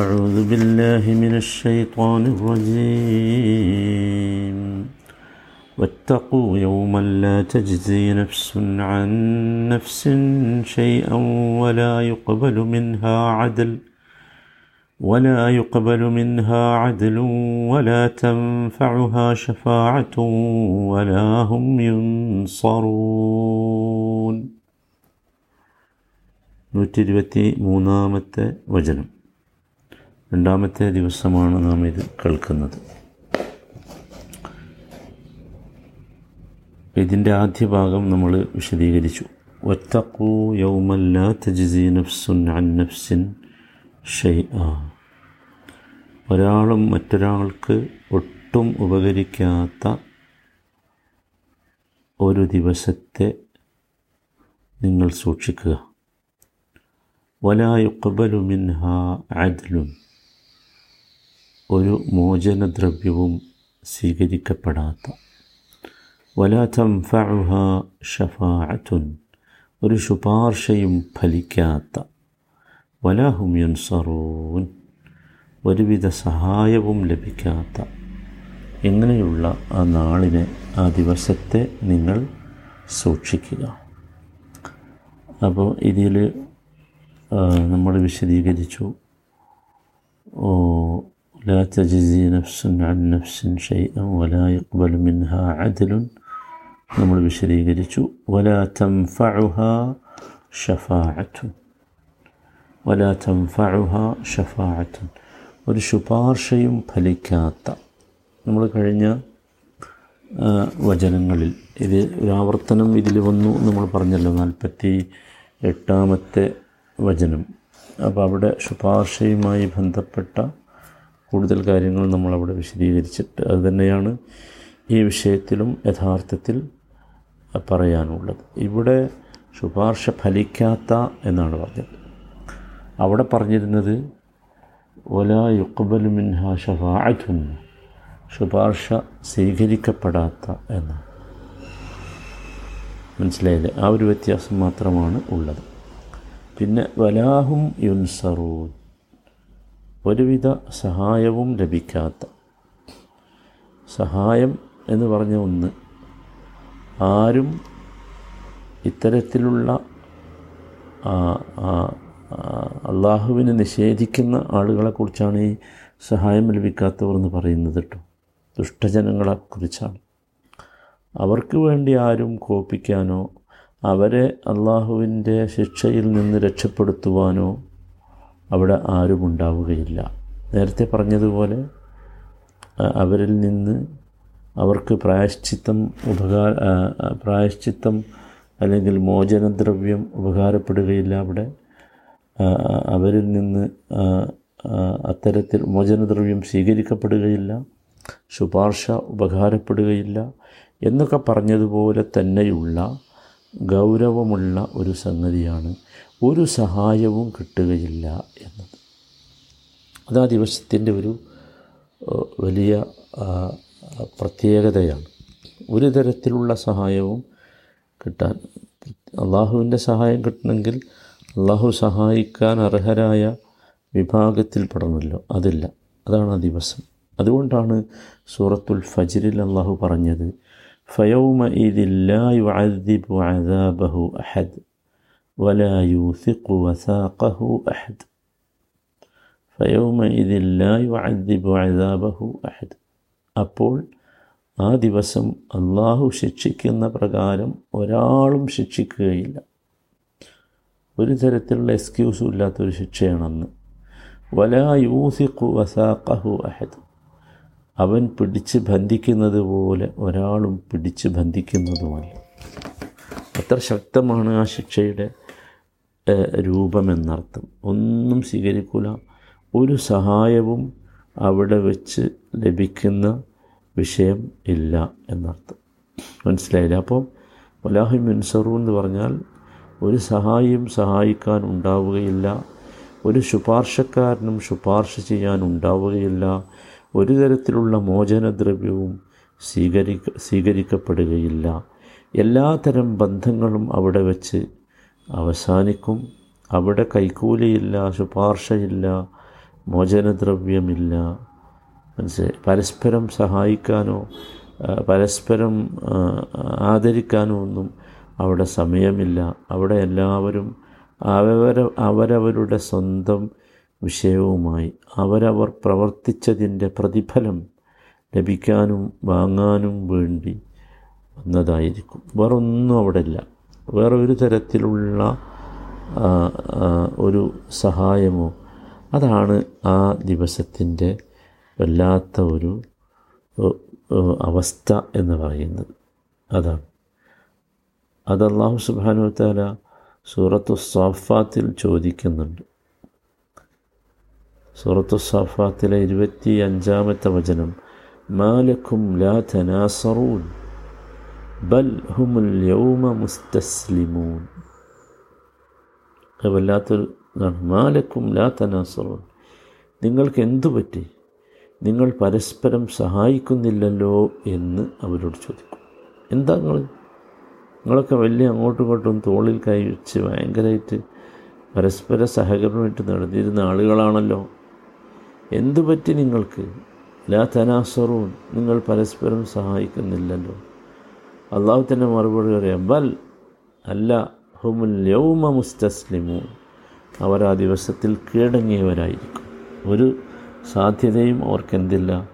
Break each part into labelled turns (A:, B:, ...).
A: أعوذ بالله من الشيطان الرجيم واتقوا يوما لا تجزي نفس عن نفس شيئا ولا يقبل منها عدل ولا يقبل منها عدل ولا تنفعها شفاعة ولا هم ينصرون നൂറ്റി ഇരുപത്തി മൂന്നാമത്തെ വചനം രണ്ടാമത്തെ ദിവസമാണ് നാം ഇത് കേൾക്കുന്നത്. ഇതിന്റെ ആദ്യ ഭാഗം നമ്മൾ വിശദീകരിച്ചു. ഒറ്റക്കൂ യൗമല്ല തജിസി നഫ്സുൻ അൻ നഫ്സിൻ ഷെയ്ആ ഒരാളും മറ്റൊരാൾക്ക് ഒട്ടും ഉപകരിക്കാത്ത ഒരു ദിവസത്തെ നിങ്ങൾ സൂക്ഷിക്കുക. വലായുക്കബലു മിൻഹ അദ്ലുൻ. ഒരു മോചനദ്രവ്യവും സ്വീകരിക്കപ്പെടാത്ത. വലാ ഫഹ ഷഫാഅത്തുൻ ഒരു ശുപാർശയും ഫലിക്കാത്ത. വലാഹും യുൻസറൂൻ ഒരുവിധ സഹായവും ലഭിക്കാത്ത. എങ്ങനെയുള്ള ആ നാളിനെ ആ ദിവസത്തെ നിങ്ങൾ സൂക്ഷിക്കുക. അപ്പോൾ ഇതിൽ നമ്മൾ വിശദീകരിച്ചു. لا تجزي نفس عن نفس شيئا ولا يقبل منها عدل നമ്മൾ വിശദീകരിച്ചു ولا تنفعها شفاعة ولا تنفعها شفاعة ഒരു ശുപാർശയും ഫലിക്കാത്ത നമ്മൾ കഴിഞ്ഞ വചനങ്ങളിൽ ഇത് ഒരു ആവർത്തനം ഇതിൽ വന്നു നമ്മൾ പറഞ്ഞല്ലോ നാൽപ്പത്തി എട്ടാമത്തെ വചനം അപ്പോൾ അവിടെ ശുപാർശയുമായി ബന്ധപ്പെട്ട കൂടുതൽ കാര്യങ്ങൾ നമ്മളവിടെ വിശദീകരിച്ചിട്ട് അതുതന്നെയാണ് ഈ വിഷയത്തിലും യഥാർത്ഥത്തിൽ പറയാനുള്ളത്. ഇവിടെ ശുപാർശ ഫലിക്കാത്ത എന്നാണ് പറഞ്ഞത്. അവിടെ പറഞ്ഞിരുന്നത് ഒല യുക്ബലു മിൻഹ ഷഫാഅത്തുൻ ശുപാർശ സ്വീകരിക്കപ്പെടാത്ത എന്നാണ്. മനസ്സിലായില്ലേ? ആ ഒരു വ്യത്യാസം മാത്രമാണ് ഉള്ളത്. പിന്നെ വലാഹും യുൻസറൂൻ ഒരുവിധ സഹായവും ലഭിക്കാത്ത. സഹായം എന്ന് പറഞ്ഞ ഒന്ന് ആരും ഇത്തരത്തിലുള്ള അള്ളാഹുവിനെ നിഷേധിക്കുന്ന ആളുകളെക്കുറിച്ചാണ് ഈ സഹായം ലഭിക്കാത്തവർ എന്ന് പറയുന്നത് കേട്ടോ ദുഷ്ടജനങ്ങളെക്കുറിച്ചാണ്. അവർക്ക് വേണ്ടി ആരും കോപ്പിക്കാനോ അവരെ അള്ളാഹുവിന്റെ ശിക്ഷയിൽ നിന്ന് രക്ഷപ്പെടുത്തുവാനോ അവിടെ ആരും ഉണ്ടാവുകയില്ല. നേരത്തെ പറഞ്ഞതുപോലെ അവരിൽ നിന്ന് അവർക്ക് പ്രായശ്ചിത്തം ഉപകാര പ്രായശ്ചിത്തം അല്ലെങ്കിൽ മോചനദ്രവ്യം ഉപകാരപ്പെടുകയില്ല അവിടെ. അവരിൽ നിന്ന് അത്തരത്തിൽ മോചനദ്രവ്യം സ്വീകരിക്കപ്പെടുകയില്ല ശുപാർശ ഉപകാരപ്പെടുകയില്ല എന്നൊക്കെ പറഞ്ഞതുപോലെ തന്നെയുള്ള ഗൗരവമുള്ള ഒരു സംഗതിയാണ് ഒരു സഹായവും കിട്ടുകയില്ല എന്നത്. അത് ആ ദിവസത്തിന്റെ ഒരു വലിയ പ്രത്യേകതയാണ്. ഒരു തരത്തിലുള്ള സഹായവും കിട്ടാൻ അള്ളാഹുവിന്റെ സഹായം കിട്ടണമെങ്കിൽ അള്ളാഹു സഹായിക്കാൻ അർഹരായ വിഭാഗത്തിൽ പെടണമല്ലോ. അതില്ല. അതാണ് ആ ദിവസം. അതുകൊണ്ടാണ് സൂറത്തുൽ ഫജിറിൽ അള്ളാഹു പറഞ്ഞത് ഫയൗമ ഇതില്ലാ യുഅദ്ദിബു അദാബഹു അഹദ്. ولا يوثق وثاقه أحد فيومئذ لا يعذب عذابه أحد അപ്പോൾ ആ ദിവസം അള്ളാഹു ശിക്ഷിക്കുന്ന പ്രകാരം ഒരാളും ശിക്ഷിക്കുകയില്ല ഒരു തരത്തിലുള്ള എക്സ്ക്യൂസും ഇല്ലാത്തൊരു ശിക്ഷയാണെന്ന് വലാ യൂസിഖു വസാഖഹു അഹദ് അവൻ പിടിച്ച് ബന്ധിക്കുന്നത് പോലെ ഒരാളും പിടിച്ച് ബന്ധിക്കുന്നതുമല്ല അത്ര ശക്തമാണ് ആ ശിക്ഷയുടെ രൂപമെന്നർത്ഥം. ഒന്നും സ്വീകരിക്കില്ല ഒരു സഹായവും അവിടെ വെച്ച് ലഭിക്കുന്ന വിഷയം ഇല്ല എന്നർത്ഥം. മനസ്സിലായില്ല? അപ്പോൾ വലാഹി മുൻസറു എന്ന് പറഞ്ഞാൽ ഒരു സഹായിയും സഹായിക്കാൻ ഉണ്ടാവുകയില്ല. ഒരു ശുപാർശക്കാരനും ശുപാർശ ചെയ്യാൻ ഉണ്ടാവുകയില്ല. ഒരു തരത്തിലുള്ള മോചനദ്രവ്യവും സ്വീകരിക്ക സ്വീകരിക്കപ്പെടുകയില്ല. എല്ലാത്തരം ബന്ധങ്ങളും അവിടെ വെച്ച് അവസാനിക്കും. അവിടെ കൈക്കൂലിയില്ല ശുപാർശയില്ല മോചനദ്രവ്യമില്ല. മനസ്സിലായി പരസ്പരം സഹായിക്കാനോ പരസ്പരം ആദരിക്കാനോ ഒന്നും അവിടെ സമയമില്ല. അവിടെ എല്ലാവരും അവര അവരവരുടെ സ്വന്തം വിഷയവുമായി അവരവർ പ്രവർത്തിച്ചതിന്റെ പ്രതിഫലം ലഭിക്കാനും വാങ്ങാനും വേണ്ടി വന്നതായിരിക്കും. വേറൊന്നും അവിടെ ഇല്ല വേറെ ഒരു തരത്തിലുള്ള ഒരു സഹായമോ അതാണ് ആ ദിവസത്തിന്റെ വല്ലാത്ത ഒരു അവസ്ഥ എന്ന് പറയുന്നത്. അതാണ്. അത് അള്ളാഹു സുബാനു താല സൂറത്തു സാഫാത്തിൽ ചോദിക്കുന്നുണ്ട്. സൂറത്തു സാഫാത്തിലെ ഇരുപത്തി അഞ്ചാമത്തെ വചനം മാലക്കും ലാ തനാസറൂൻ. ബൽ മുസ്തസ്ലിമൂൻ. വല്ലാത്തൊരു നിങ്ങൾക്ക് എന്തു പറ്റി? നിങ്ങൾ പരസ്പരം സഹായിക്കുന്നില്ലല്ലോ എന്ന് അവരോട് ചോദിക്കും. എന്താ നിങ്ങൾ? നിങ്ങളൊക്കെ വലിയ അങ്ങോട്ടും ഇങ്ങോട്ടും തോളിൽ കൈ വെച്ച് ഭയങ്കരമായിട്ട് പരസ്പര സഹകരണമായിട്ട് നടന്നിരുന്ന ആളുകളാണല്ലോ. എന്തു പറ്റി നിങ്ങൾക്ക്? ലാ തനാസറൂൻ. നിങ്ങൾ പരസ്പരം സഹായിക്കുന്നില്ലല്ലോ. അള്ളാഹു തന്നെ മറുപടി പറയാം ബൽ അല്ല ഹുമുൽ യൗമ മുസ്തസ്ലിമൂൻ. അവർ ആ ദിവസത്തിൽ കീഴടങ്ങിയവരായിരിക്കും. ഒരു സാധ്യതയും അവർക്കെന്തില്ല?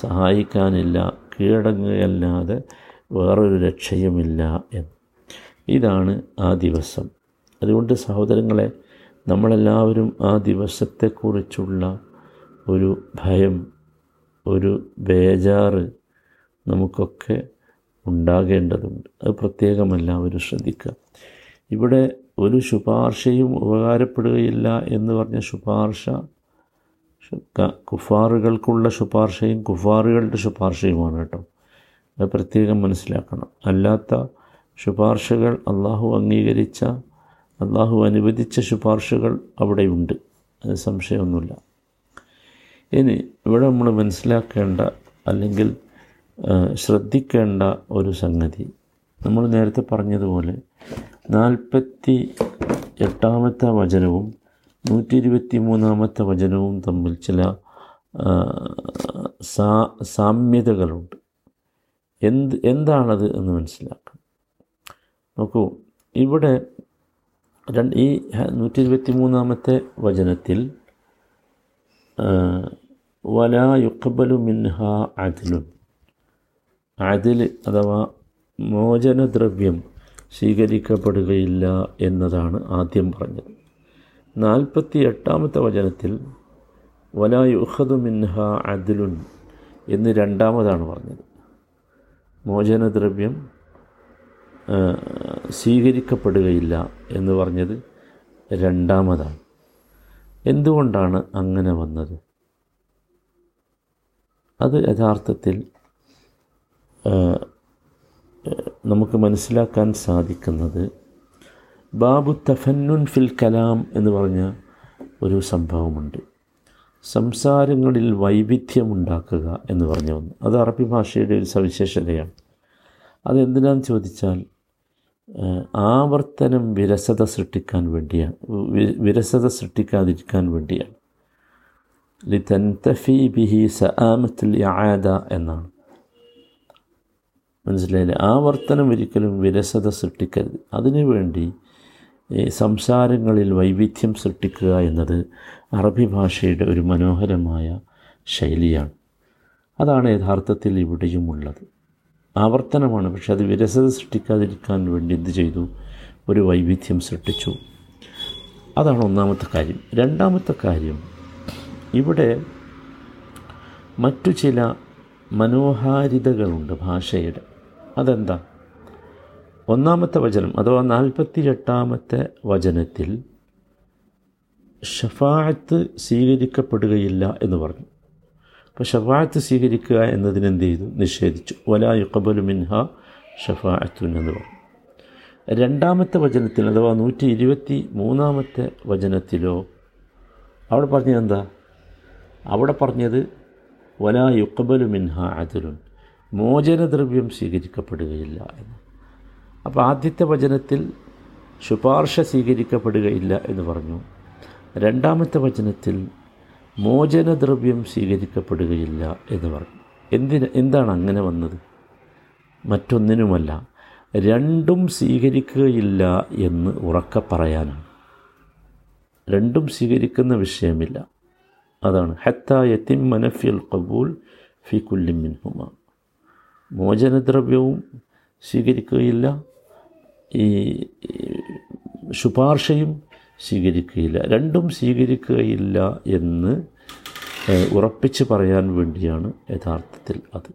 A: സഹായിക്കാനില്ല കീഴടങ്ങുകയല്ലാതെ വേറൊരു രക്ഷയുമില്ല എന്ന്. ഇതാണ് ആ ദിവസം. അതുകൊണ്ട് സഹോദരങ്ങളെ നമ്മളെല്ലാവരും ആ ദിവസത്തെക്കുറിച്ചുള്ള ഒരു ഭയം ഒരു ബേജാറ് നമുക്കൊക്കെ ഉണ്ടാകേണ്ടതുണ്ട്. അത് പ്രത്യേകം എല്ലാവരും ശ്രദ്ധിക്കുക. ഇവിടെ ഒരു ശുപാർശയും ഉപകാരപ്പെടുകയില്ല എന്ന് പറഞ്ഞ ശുപാർശ കുഫാറുകൾക്കുള്ള ശുപാർശയും കുഫാറുകളുടെ ശുപാർശയുമാണ് കേട്ടോ. അത് പ്രത്യേകം മനസ്സിലാക്കണം. അല്ലാത്ത ശുപാർശകൾ അള്ളാഹു അംഗീകരിച്ച അള്ളാഹു അനുവദിച്ച ശുപാർശകൾ അവിടെയുണ്ട്. അത് സംശയമൊന്നുമില്ല. ഇനി ഇവിടെ നമ്മൾ മനസ്സിലാക്കേണ്ട അല്ലെങ്കിൽ ശ്രദ്ധിക്കേണ്ട ഒരു സംഗതി. നമ്മൾ നേരത്തെ പറഞ്ഞതുപോലെ നാൽപ്പത്തി എട്ടാമത്തെ വചനവും നൂറ്റി ഇരുപത്തി മൂന്നാമത്തെ വചനവും തമ്മിൽ ചില സാമ്യതകളുണ്ട്. എന്ത് എന്താണത് എന്ന് മനസ്സിലാക്കാം. നോക്കൂ ഇവിടെ രണ്ട് ഈ നൂറ്റി ഇരുപത്തി മൂന്നാമത്തെ വചനത്തിൽ വലാ യുക്കബലു മിൻഹ അദിലുൻ. അതിൽ അഥവാ മോചനദ്രവ്യം സ്വീകരിക്കപ്പെടുകയില്ല എന്നതാണ് ആദ്യം പറഞ്ഞത്. നാൽപ്പത്തി എട്ടാമത്തെ വചനത്തിൽ വലായുഹദു മിൻഹ അദിലുൻ എന്ന് രണ്ടാമതാണ് പറഞ്ഞത്. മോചനദ്രവ്യം സ്വീകരിക്കപ്പെടുകയില്ല എന്ന് പറഞ്ഞത് രണ്ടാമതാണ്. എന്തുകൊണ്ടാണ് അങ്ങനെ വന്നത്? അത് യഥാർത്ഥത്തിൽ നമുക്ക് മനസ്സിലാക്കാൻ സാധിക്കുന്നത് ബാബു തഫന്നുൻ ഫിൽ കലാം എന്ന് പറഞ്ഞ ഒരു സംഭവമുണ്ട്. സംസാരങ്ങളിൽ വൈവിധ്യമുണ്ടാക്കുക എന്ന് പറഞ്ഞ ഒന്ന്. അത് അറബി ഭാഷയുടെ ഒരു സവിശേഷതയാണ്. അതെന്തിനാന്ന് ചോദിച്ചാൽ ആവർത്തനം വിരസത സൃഷ്ടിക്കാൻ വേണ്ടിയാണ്. വിരസത സൃഷ്ടിക്കാതിരിക്കാൻ വേണ്ടിയാണ്. ലിതൻതഫി ബിഹി സആമത്തുൽ ഇആദ എന്നാണ്. മനസ്സിലായില്ലേ? ആവർത്തനം ഒരിക്കലും വിരസത സൃഷ്ടിക്കരുത്. അതിനുവേണ്ടി സംസാരങ്ങളിൽ വൈവിധ്യം സൃഷ്ടിക്കുക എന്നത് അറബി ഭാഷയുടെ ഒരു മനോഹരമായ ശൈലിയാണ്. അതാണ് യഥാർത്ഥത്തിൽ ഇവിടെയും ഉള്ളത് ആവർത്തനമാണ് പക്ഷെ അത് വിരസത സൃഷ്ടിക്കാതിരിക്കാൻ വേണ്ടി എന്ത് ചെയ്തു? ഒരു വൈവിധ്യം സൃഷ്ടിച്ചു. അതാണ് ഒന്നാമത്തെ കാര്യം. രണ്ടാമത്തെ കാര്യം ഇവിടെ മറ്റു ചില മനോഹാരിതകളുണ്ട് ഭാഷയുടെ. അതെന്താ? ഒന്നാമത്തെ വചനം അഥവാ നാൽപ്പത്തി എട്ടാമത്തെ വചനത്തിൽ ഷഫായത്ത് സ്വീകരിക്കപ്പെടുകയില്ല എന്ന് പറഞ്ഞു. അപ്പോൾ ഷഫായത്ത് സ്വീകരിക്കുക എന്നതിനെന്ത് ചെയ്തു? നിഷേധിച്ചു. വലാ യുക്കബലു മിൻഹ ഷഫായത്തുൻ എന്ന് പറഞ്ഞു. രണ്ടാമത്തെ വചനത്തിൽ അഥവാ നൂറ്റി ഇരുപത്തി മൂന്നാമത്തെ വചനത്തിലോ അവിടെ പറഞ്ഞത് എന്താ അവിടെ പറഞ്ഞത് വലാ യുക്കബലു മിൻഹ അദലുൻ. മോചനദ്രവ്യം സ്വീകരിക്കപ്പെടുകയില്ല എന്ന്. അപ്പോൾ ആദ്യത്തെ വചനത്തിൽ ശുപാർശ സ്വീകരിക്കപ്പെടുകയില്ല എന്ന് പറഞ്ഞു. രണ്ടാമത്തെ വചനത്തിൽ മോചനദ്രവ്യം സ്വീകരിക്കപ്പെടുകയില്ല എന്ന് പറഞ്ഞു. എന്തിന് എന്താണ് അങ്ങനെ വന്നത്? മറ്റൊന്നിനുമല്ല രണ്ടും സ്വീകരിക്കുകയില്ല എന്ന് ഉറക്ക പറയാനാണ്. രണ്ടും സ്വീകരിക്കുന്ന വിഷയമില്ല. അതാണ് ഹത്ത യത്തിം മനഫിൽ കബൂൽ ഫി കുല്ലിമിൻഹുമ മോചനദ്രവ്യവും സ്വീകരിക്കുകയില്ല. ഈ ശുപാർശയും സ്വീകരിക്കുകയില്ല. രണ്ടും സ്വീകരിക്കുകയില്ല എന്ന് ഉറപ്പിച്ച് പറയാൻ വേണ്ടിയാണ് യഥാർത്ഥത്തിൽ അത്.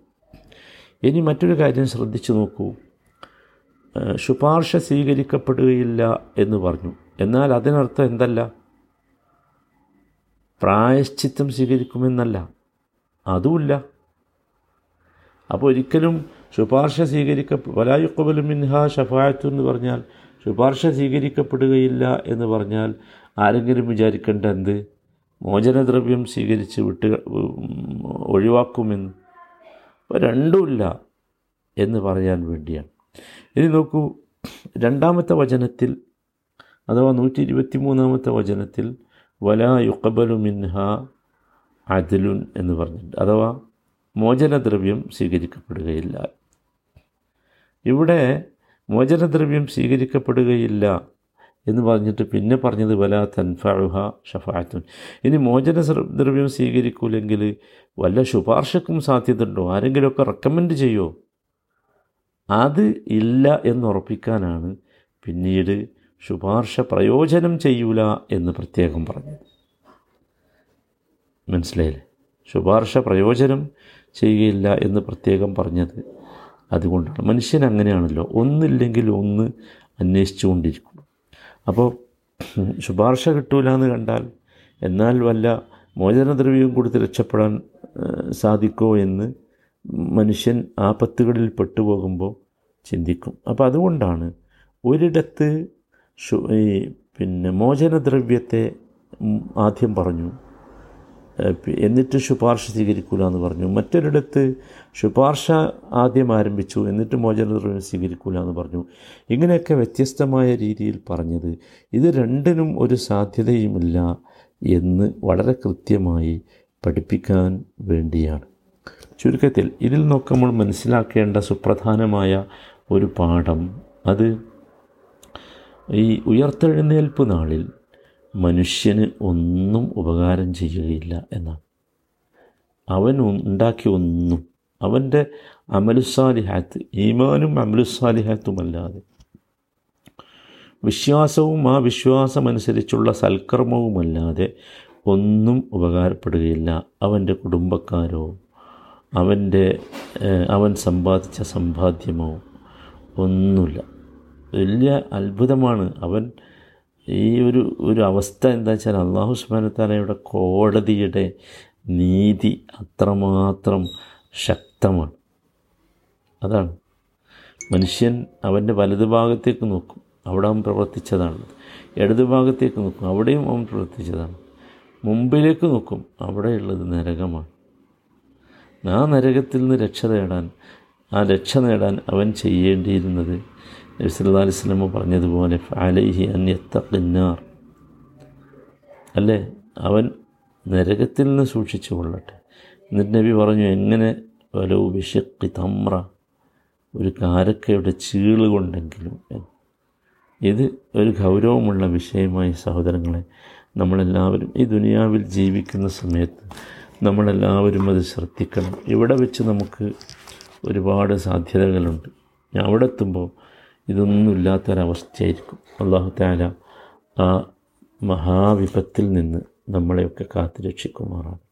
A: ഇനി മറ്റൊരു കാര്യം ശ്രദ്ധിച്ചു നോക്കൂ. ശുപാർശ സ്വീകരിക്കപ്പെടുകയില്ല എന്ന് പറഞ്ഞു. എന്നാൽ അതിനർത്ഥം എന്തല്ല? പ്രായശ്ചിത്തം സ്വീകരിക്കുമെന്നല്ല. അതുമില്ല. അപ്പോൾ ഒരിക്കലും ശുപാർശ സ്വീകരിക്ക വലായുക്കുബലും മിൻഹ ഷഫായത്തു എന്ന് പറഞ്ഞാൽ ശുപാർശ സ്വീകരിക്കപ്പെടുകയില്ല എന്ന് പറഞ്ഞാൽ ആരെങ്കിലും വിചാരിക്കേണ്ട എന്ത്? മോചനദ്രവ്യം സ്വീകരിച്ച് വിട്ട് ഒഴിവാക്കുമെന്ന്. അപ്പോൾ രണ്ടുമില്ല എന്ന് പറയാൻ വേണ്ടിയാണ്. ഇനി നോക്കൂ രണ്ടാമത്തെ വചനത്തിൽ അഥവാ നൂറ്റി ഇരുപത്തി മൂന്നാമത്തെ വചനത്തിൽ വലാ യുക്കബലു മിൻഹ അദലുൻ എന്ന് പറഞ്ഞിട്ടുണ്ട്. അഥവാ മോചനദ്രവ്യം സ്വീകരിക്കപ്പെടുകയില്ല. ഇവിടെ മോചനദ്രവ്യം സ്വീകരിക്കപ്പെടുകയില്ല എന്ന് പറഞ്ഞിട്ട് പിന്നെ പറഞ്ഞത് വല തൻഫുഹ ഷഫാത്തുൻ ഇനി മോചന ദ്രവ്യം സ്വീകരിക്കൂലെങ്കിൽ വല്ല ശുപാർശക്കും സാധ്യതയുണ്ടോ? ആരെങ്കിലുമൊക്കെ റെക്കമെൻഡ് ചെയ്യുമോ അത് ഇല്ല എന്നുറപ്പിക്കാനാണ് പിന്നീട് ശുപാർശ പ്രയോജനം ചെയ്യൂല എന്ന് പ്രത്യേകം പറഞ്ഞത്. മനസ്സിലായില്ലേ? ശുപാർശ പ്രയോജനം ചെയ്യുകയില്ല എന്ന് പ്രത്യേകം പറഞ്ഞത് അതുകൊണ്ടാണ്. മനുഷ്യൻ അങ്ങനെയാണല്ലോ. ഒന്നില്ലെങ്കിൽ ഒന്ന് അന്വേഷിച്ചു കൊണ്ടിരിക്കും. അപ്പോൾ ശുപാർശ കിട്ടൂല എന്ന് കണ്ടാൽ എന്നാൽ വല്ല മോചനദ്രവ്യവും കൊടുത്ത് രക്ഷപ്പെടാൻ സാധിക്കുമോ എന്ന് മനുഷ്യൻ ആപത്തുകളിൽ പെട്ടുപോകുമ്പോൾ ചിന്തിക്കും. അപ്പോൾ അതുകൊണ്ടാണ് ഒരിടത്ത് ഈ പിന്നെ മോചനദ്രവ്യത്തെ ആദ്യം പറഞ്ഞു. എന്നിട്ട് ശുപാർശ സ്വീകരിക്കൂല എന്ന് പറഞ്ഞു. മറ്റൊരിടത്ത് ശുപാർശ ആദ്യം ആരംഭിച്ചു എന്നിട്ട് മോചനദ്രവ്യം സ്വീകരിക്കൂല എന്ന് പറഞ്ഞു. ഇങ്ങനെയൊക്കെ വ്യത്യസ്തമായ രീതിയിൽ പറഞ്ഞത് ഇത് രണ്ടിനും ഒരു സാധ്യതയുമില്ല എന്ന് വളരെ കൃത്യമായി പഠിപ്പിക്കാൻ വേണ്ടിയാണ്. ചുരുക്കത്തിൽ ഇതിൽ നിന്നൊക്കെ നമ്മൾ മനസ്സിലാക്കേണ്ട സുപ്രധാനമായ ഒരു പാഠം അത് ഈ ഉയർത്തെഴുന്നേൽപ്പ് നാളിൽ മനുഷ്യന് ഒന്നും ഉപകാരം ചെയ്യുകയില്ല എന്നാണ്. അവൻ ഉണ്ടാക്കിയ ഒന്നും അവന്റെ അമലുസാലിഹാത്ത് ഈമാനും അമലുസാലിഹാത്തുമല്ലാതെ വിശ്വാസവും ആ വിശ്വാസമനുസരിച്ചുള്ള സൽക്കർമ്മവുമല്ലാതെ ഒന്നും ഉപകാരപ്പെടുകയില്ല. അവന്റെ കുടുംബക്കാരോ അവന്റെ അവൻ സമ്പാദിച്ച സമ്പാദ്യമോ ഒന്നുമില്ല. വലിയ അത്ഭുതമാണ് അവൻ ഈ ഒരു ഒരു അവസ്ഥ എന്താ വെച്ചാൽ അള്ളാഹു സുബാനത്താലയുടെ കോടതിയുടെ നീതി അത്രമാത്രം ശക്തമാണ്. അതാണ്. മനുഷ്യൻ അവന്റെ വലതു ഭാഗത്തേക്ക് നോക്കും. അവിടെ അവൻ പ്രവർത്തിച്ചതാണ്. ഇടതു ഭാഗത്തേക്ക് നോക്കും. അവിടെയും അവൻ പ്രവർത്തിച്ചതാണ്. മുമ്പിലേക്ക് നോക്കും. അവിടെയുള്ളത് നരകമാണ്. ആ നരകത്തിൽ നിന്ന് രക്ഷ നേടാൻ ആ രക്ഷ നേടാൻ അവൻ ചെയ്യേണ്ടിയിരുന്നത് നബി സല്ലല്ലാഹു അലൈഹി വസല്ലം പറഞ്ഞതുപോലെ അലൈഹി അന്യത്തക്കിന്നാർ അല്ലേ? അവൻ നരകത്തിൽ നിന്ന് സൂക്ഷിച്ചു കൊള്ളട്ടെ. എന്നിട്ട് നബി പറഞ്ഞു എങ്ങനെ? വലോ വിഷക്കി തമ്ര. ഒരു കാരക്കയുടെ ചീൾ കൊണ്ടെങ്കിലും ഇത് ഒരു ഗൗരവമുള്ള വിഷയമായി സഹോദരങ്ങളെ നമ്മളെല്ലാവരും ഈ ദുനിയാവിൽ ജീവിക്കുന്ന സമയത്ത് നമ്മളെല്ലാവരും അത് ശ്രദ്ധിക്കണം. ഇവിടെ വെച്ച് നമുക്ക് ഒരുപാട് സാധ്യതകളുണ്ട്. ഞാൻ അവിടെ എത്തുമ്പോൾ ഇതൊന്നും ഇല്ലാത്തൊരവസ്ഥയായിരിക്കും അള്ളാഹു താല ആ മഹാവിപത്തിൽ നിന്ന് നമ്മളെയൊക്കെ കാത്തു രക്ഷിക്കുമാറാകട്ടെ